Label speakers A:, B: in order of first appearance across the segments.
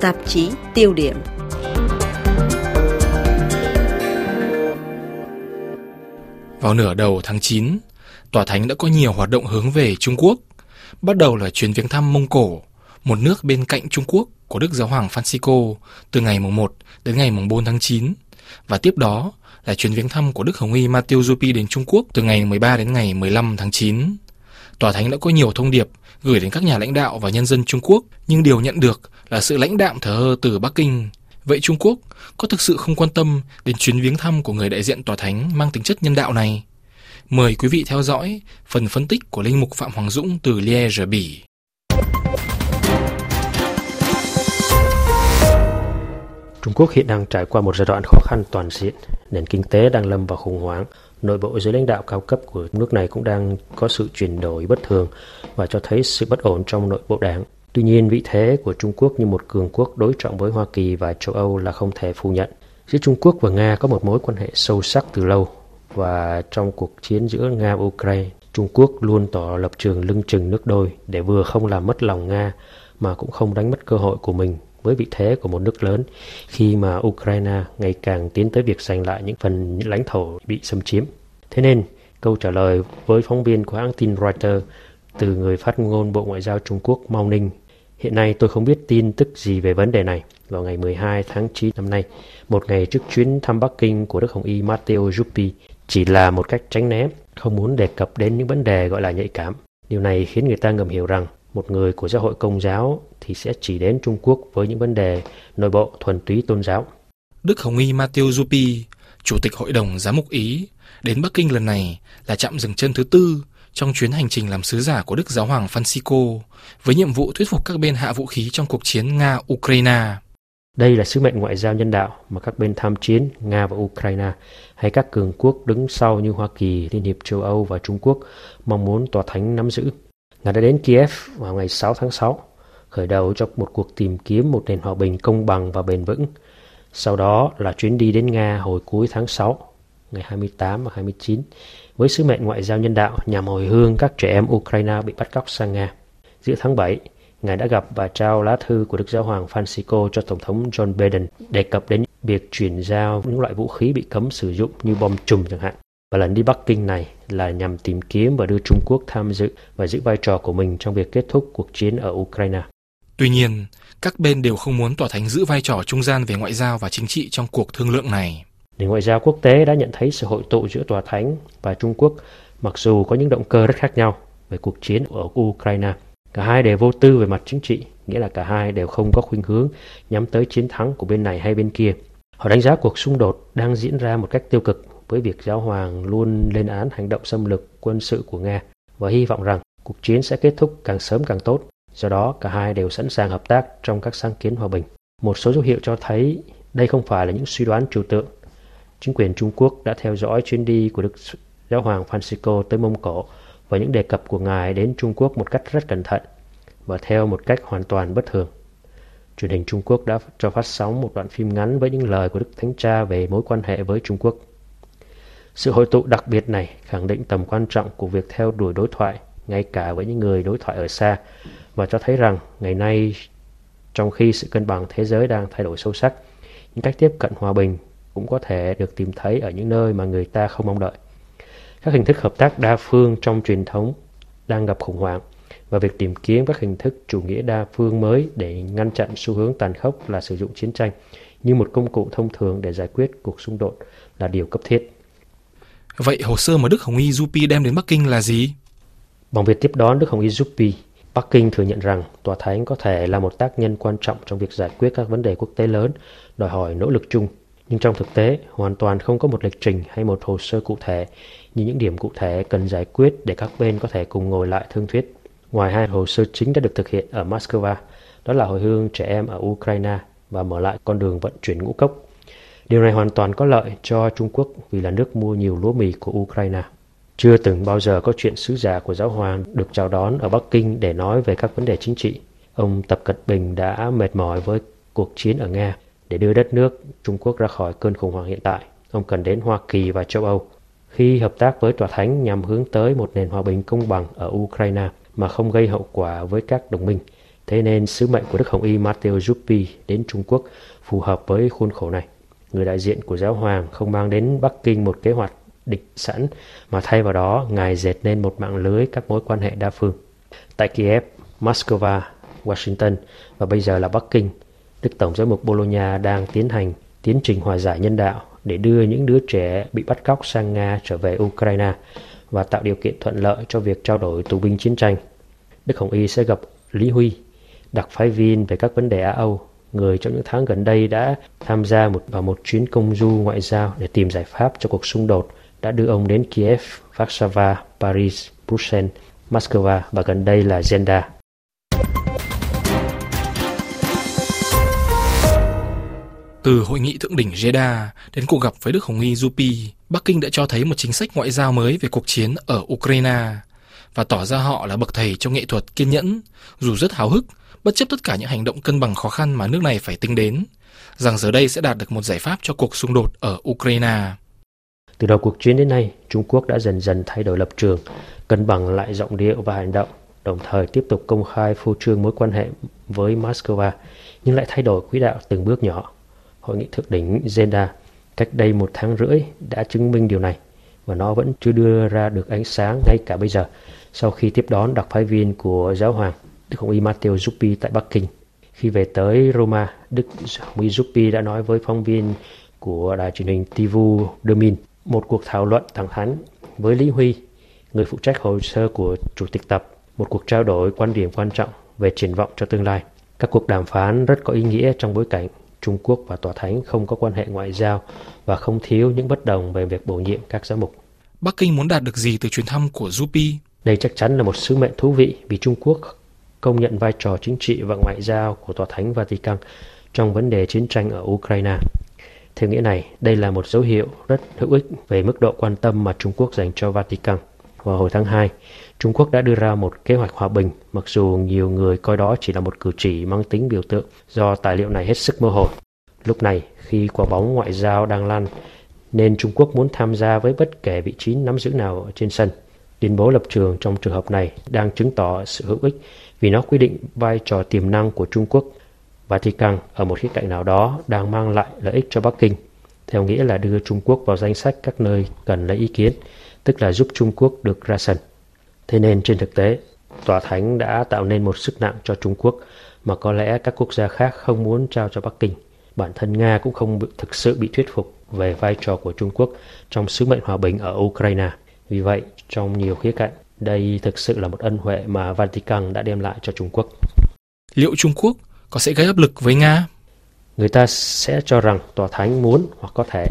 A: tạp chí tiêu điểm.
B: Vào nửa đầu tháng 9, Tòa Thánh đã có nhiều hoạt động hướng về Trung Quốc. Bắt đầu là chuyến viếng thăm Mông Cổ, một nước bên cạnh Trung Quốc của Đức Giáo hoàng Francisco từ ngày mùng 1 đến ngày mùng 4 tháng 9. Và tiếp đó là chuyến viếng thăm của Đức Hồng Y Matteo Zuppi đến Trung Quốc từ ngày 13 đến ngày 15 tháng 9. Tòa Thánh đã có nhiều thông điệp gửi đến các nhà lãnh đạo và nhân dân Trung Quốc, nhưng điều nhận được là sự lãnh đạm thờ ơ từ Bắc Kinh. Vậy Trung Quốc có thực sự không quan tâm đến chuyến viếng thăm của người đại diện Tòa Thánh mang tính chất nhân đạo này? Mời quý vị theo dõi phần phân tích của Linh Mục Phạm Hoàng Dũng từ Liège, Bỉ.
C: Trung Quốc hiện đang trải qua một giai đoạn khó khăn toàn diện, nền kinh tế đang lâm vào khủng hoảng, nội bộ giới lãnh đạo cao cấp của nước này cũng đang có sự chuyển đổi bất thường và cho thấy sự bất ổn trong nội bộ đảng. Tuy nhiên, vị thế của Trung Quốc như một cường quốc đối trọng với Hoa Kỳ và châu Âu là không thể phủ nhận. Giữa Trung Quốc và Nga có một mối quan hệ sâu sắc từ lâu và trong cuộc chiến giữa Nga và Ukraine, Trung Quốc luôn tỏ lập trường lưng chừng nước đôi để vừa không làm mất lòng Nga mà cũng không đánh mất cơ hội của mình với vị thế của một nước lớn khi mà Ukraine ngày càng tiến tới việc giành lại những phần lãnh thổ bị xâm chiếm. Thế nên, câu trả lời với phóng viên của hãng tin Reuters từ người phát ngôn Bộ Ngoại giao Trung Quốc Mao Ninh. Hiện nay tôi không biết tin tức gì về vấn đề này. Vào ngày 12 tháng 9 năm nay, một ngày trước chuyến thăm Bắc Kinh của Đức Hồng Y Matteo Zuppi chỉ là một cách tránh né, không muốn đề cập đến những vấn đề gọi là nhạy cảm. Điều này khiến người ta ngầm hiểu rằng một người của giáo hội công giáo thì sẽ chỉ đến Trung Quốc với những vấn đề nội bộ thuần túy tôn giáo.
B: Đức Hồng Y Matteo Zuppi, Chủ tịch Hội đồng Giám mục Ý, đến Bắc Kinh lần này là chạm dừng chân thứ tư trong chuyến hành trình làm sứ giả của Đức Giáo hoàng Francisco với nhiệm vụ thuyết phục các bên hạ vũ khí trong cuộc chiến Nga-Ukraine.
C: Đây là sứ mệnh ngoại giao nhân đạo mà các bên tham chiến Nga và Ukraine hay các cường quốc đứng sau như Hoa Kỳ, Liên hiệp châu Âu và Trung Quốc mong muốn tòa thánh nắm giữ. Ngài đã đến Kiev vào ngày 6 tháng 6, khởi đầu cho một cuộc tìm kiếm một nền hòa bình công bằng và bền vững. Sau đó là chuyến đi đến Nga hồi cuối tháng 6, ngày 28 và 29, với sứ mệnh ngoại giao nhân đạo nhằm hồi hương các trẻ em Ukraine bị bắt cóc sang Nga. Giữa tháng 7, Ngài đã gặp và trao lá thư của Đức Giáo hoàng Francisco cho Tổng thống John Biden đề cập đến việc chuyển giao những loại vũ khí bị cấm sử dụng như bom chùm chẳng hạn. Và lần đi Bắc Kinh này là nhằm tìm kiếm và đưa Trung Quốc tham dự và giữ vai trò của mình trong việc kết thúc cuộc chiến ở Ukraine.
B: Tuy nhiên, các bên đều không muốn tòa thánh giữ vai trò trung gian về ngoại giao và chính trị trong cuộc thương lượng này.
C: Nền ngoại giao quốc tế đã nhận thấy sự hội tụ giữa tòa thánh và Trung Quốc mặc dù có những động cơ rất khác nhau về cuộc chiến ở Ukraine. Cả hai đều vô tư về mặt chính trị, nghĩa là cả hai đều không có khuynh hướng nhắm tới chiến thắng của bên này hay bên kia. Họ đánh giá cuộc xung đột đang diễn ra một cách tiêu cực với việc giáo hoàng luôn lên án hành động xâm lược quân sự của Nga và hy vọng rằng cuộc chiến sẽ kết thúc càng sớm càng tốt. Do đó, cả hai đều sẵn sàng hợp tác trong các sáng kiến hòa bình. Một số dấu hiệu cho thấy đây không phải là những suy đoán trừu tượng. Chính quyền Trung Quốc đã theo dõi chuyến đi của Đức Giáo hoàng Francisco tới Mông Cổ và những đề cập của ngài đến Trung Quốc một cách rất cẩn thận và theo một cách hoàn toàn bất thường. Truyền hình Trung Quốc đã cho phát sóng một đoạn phim ngắn với những lời của Đức Thánh Cha về mối quan hệ với Trung Quốc. Sự hội tụ đặc biệt này khẳng định tầm quan trọng của việc theo đuổi đối thoại, ngay cả với những người đối thoại ở xa, và cho thấy rằng ngày nay, trong khi sự cân bằng thế giới đang thay đổi sâu sắc, những cách tiếp cận hòa bình cũng có thể được tìm thấy ở những nơi mà người ta không mong đợi. Các hình thức hợp tác đa phương trong truyền thống đang gặp khủng hoảng và việc tìm kiếm các hình thức chủ nghĩa đa phương mới để ngăn chặn xu hướng tàn khốc là sử dụng chiến tranh như một công cụ thông thường để giải quyết cuộc xung đột là điều cấp thiết.
B: Vậy hồ sơ mà Đức Hồng Y Zupi đem đến Bắc Kinh là gì?
C: Bằng việc tiếp đón Đức Hồng Y Zupi, Bắc Kinh thừa nhận rằng Tòa Thánh có thể là một tác nhân quan trọng trong việc giải quyết các vấn đề quốc tế lớn, đòi hỏi nỗ lực chung. Nhưng trong thực tế, hoàn toàn không có một lịch trình hay một hồ sơ cụ thể như những điểm cụ thể cần giải quyết để các bên có thể cùng ngồi lại thương thuyết. Ngoài hai hồ sơ chính đã được thực hiện ở Moscow, đó là hồi hương trẻ em ở Ukraine và mở lại con đường vận chuyển ngũ cốc. Điều này hoàn toàn có lợi cho Trung Quốc vì là nước mua nhiều lúa mì của Ukraine. Chưa từng bao giờ có chuyện sứ giả của giáo hoàng được chào đón ở Bắc Kinh để nói về các vấn đề chính trị. Ông Tập Cận Bình đã mệt mỏi với cuộc chiến ở Nga để đưa đất nước Trung Quốc ra khỏi cơn khủng hoảng hiện tại. Ông cần đến Hoa Kỳ và châu Âu khi hợp tác với Tòa Thánh nhằm hướng tới một nền hòa bình công bằng ở Ukraine mà không gây hậu quả với các đồng minh, Thế nên sứ mệnh của Đức Hồng Y Matteo Zuppi đến Trung Quốc phù hợp với khuôn khổ này. Người đại diện của giáo hoàng không mang đến Bắc Kinh một kế hoạch định sẵn, mà thay vào đó Ngài dệt nên một mạng lưới các mối quan hệ đa phương. Tại Kiev, Moscow, Washington và bây giờ là Bắc Kinh, Đức Tổng giám mục Bologna đang tiến hành tiến trình hòa giải nhân đạo để đưa những đứa trẻ bị bắt cóc sang Nga trở về Ukraine và tạo điều kiện thuận lợi cho việc trao đổi tù binh chiến tranh. Đức Hồng Y sẽ gặp Lý Huy, đặc phái viên về các vấn đề Á Âu, người trong những tháng gần đây đã tham gia một vào một chuyến công du ngoại giao để tìm giải pháp cho cuộc xung đột đã đưa ông đến Kiev, Warsaw, Paris, Bruxelles, Moscow và gần đây là Zenda.
B: Từ hội nghị thượng đỉnh Jeddah đến cuộc gặp với Đức Hồng Y Jupi, Bắc Kinh đã cho thấy một chính sách ngoại giao mới về cuộc chiến ở Ukraine và tỏ ra họ là bậc thầy trong nghệ thuật kiên nhẫn, dù rất háo hức, bất chấp tất cả những hành động cân bằng khó khăn mà nước này phải tính đến, rằng giờ đây sẽ đạt được một giải pháp cho cuộc xung đột ở Ukraine.
C: Từ đầu cuộc chiến đến nay, Trung Quốc đã dần dần thay đổi lập trường, cân bằng lại giọng điệu và hành động, đồng thời tiếp tục công khai phô trương mối quan hệ với Moscow, nhưng lại thay đổi quỹ đạo từng bước nhỏ. Hội nghị thượng đỉnh Zenda cách đây một tháng rưỡi đã chứng minh điều này và nó vẫn chưa đưa ra được ánh sáng ngay cả bây giờ sau khi tiếp đón đặc phái viên của giáo hoàng Đức Hồng Y Matteo Zuppi tại Bắc Kinh. Khi về tới Roma, Đức Hồng Y Zuppi đã nói với phóng viên của đài truyền hình Tivu Demin một cuộc thảo luận thẳng thắn với Lý Huy, người phụ trách hồ sơ của Chủ tịch tập, một cuộc trao đổi quan điểm quan trọng về triển vọng cho tương lai. Các cuộc đàm phán rất có ý nghĩa trong bối cảnh Trung Quốc và Tòa Thánh không có quan hệ ngoại giao và không thiếu những bất đồng về việc bổ nhiệm các giám mục.
B: Bắc Kinh muốn đạt được gì từ chuyến thăm của Yupi?
C: Đây chắc chắn là một sứ mệnh thú vị vì Trung Quốc công nhận vai trò chính trị và ngoại giao của Tòa Thánh Vatican trong vấn đề chiến tranh ở Ukraine. Theo nghĩa này, đây là một dấu hiệu rất hữu ích về mức độ quan tâm mà Trung Quốc dành cho Vatican. Vào hồi tháng 2, Trung Quốc đã đưa ra một kế hoạch hòa bình, mặc dù nhiều người coi đó chỉ là một cử chỉ mang tính biểu tượng do tài liệu này hết sức mơ hồ. Lúc này, khi quả bóng ngoại giao đang lan, nên Trung Quốc muốn tham gia với bất kể vị trí nắm giữ nào ở trên sân. Tuyên bố lập trường trong trường hợp này đang chứng tỏ sự hữu ích vì nó quy định vai trò tiềm năng của Trung Quốc. Vatican ở một khía cạnh nào đó đang mang lại lợi ích cho Bắc Kinh, theo nghĩa là đưa Trung Quốc vào danh sách các nơi cần lấy ý kiến, tức là giúp Trung Quốc được ra sân. Thế nên trên thực tế, Tòa Thánh đã tạo nên một sức nặng cho Trung Quốc mà có lẽ các quốc gia khác không muốn trao cho Bắc Kinh. Bản thân Nga cũng không thực sự bị thuyết phục về vai trò của Trung Quốc trong sứ mệnh hòa bình ở Ukraine. Vì vậy, trong nhiều khía cạnh, đây thực sự là một ân huệ mà Vatican đã đem lại cho Trung Quốc.
B: Liệu Trung Quốc có sẽ gây áp lực với Nga?
C: Người ta sẽ cho rằng Tòa Thánh muốn hoặc có thể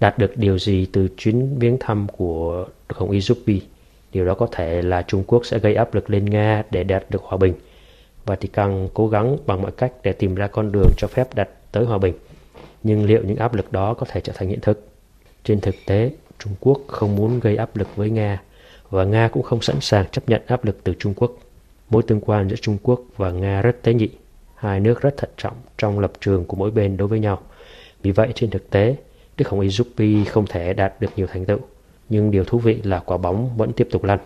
C: đạt được điều gì từ chuyến viếng thăm của Đức Hồng Y Yupi. Điều đó có thể là Trung Quốc sẽ gây áp lực lên Nga để đạt được hòa bình. Vatican cố gắng bằng mọi cách để tìm ra con đường cho phép đạt tới hòa bình. Nhưng liệu những áp lực đó có thể trở thành hiện thực? Trên thực tế, Trung Quốc không muốn gây áp lực với Nga và Nga cũng không sẵn sàng chấp nhận áp lực từ Trung Quốc. Mối tương quan giữa Trung Quốc và Nga rất tế nhị. Hai nước rất thận trọng trong lập trường của mỗi bên đối với nhau. Vì vậy trên thực tế, Đức Hồng Y Yupi không thể đạt được nhiều thành tựu. Nhưng điều thú vị là quả bóng vẫn tiếp tục lăn.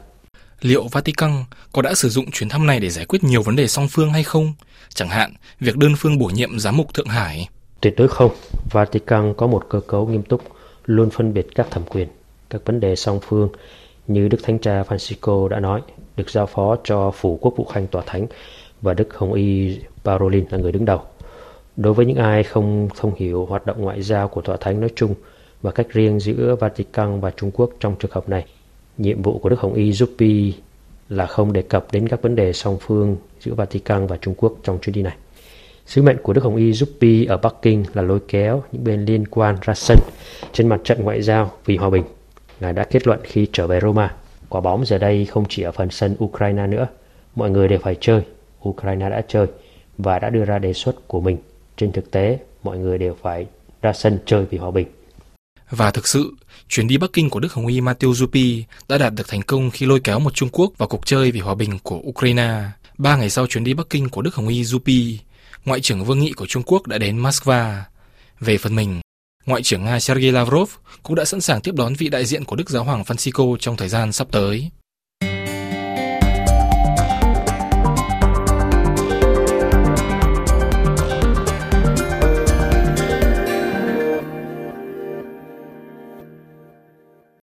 B: Liệu Vatican có đã sử dụng chuyến thăm này để giải quyết nhiều vấn đề song phương hay không? Chẳng hạn, việc đơn phương bổ nhiệm giám mục Thượng Hải.
C: Tuyệt đối không. Vatican có một cơ cấu nghiêm túc, luôn phân biệt các thẩm quyền, các vấn đề song phương như Đức Thánh Cha Francisco đã nói, được giao phó cho Phủ Quốc vụ Khanh Tòa Thánh và Đức Hồng Y Parolin là người đứng đầu. Đối với những ai không thông hiểu hoạt động ngoại giao của Tòa Thánh nói chung và cách riêng giữa Vatican và Trung Quốc trong trường hợp này, nhiệm vụ của Đức Hồng Y Zuppi là không đề cập đến các vấn đề song phương giữa Vatican và Trung Quốc trong chuyến đi này. Sứ mệnh của Đức Hồng Y Zuppi ở Bắc Kinh là lôi kéo những bên liên quan ra sân trên mặt trận ngoại giao vì hòa bình. Ngài đã kết luận khi trở về Roma, quả bóng giờ đây không chỉ ở phần sân Ukraine nữa, mọi người đều phải chơi. Ukraine đã chơi và đã đưa ra đề xuất của mình. Trên thực tế, mọi người đều phải ra sân chơi vì hòa bình.
B: Và thực sự, chuyến đi Bắc Kinh của Đức Hồng Y Matteo Zuppi đã đạt được thành công khi lôi kéo một Trung Quốc vào cuộc chơi vì hòa bình của Ukraine. Ba ngày sau chuyến đi Bắc Kinh của Đức Hồng Y Zuppi, Ngoại trưởng Vương nghị của Trung Quốc đã đến Moscow. Về phần mình, Ngoại trưởng Nga Sergei Lavrov cũng đã sẵn sàng tiếp đón vị đại diện của Đức Giáo hoàng Francisco trong thời gian sắp tới.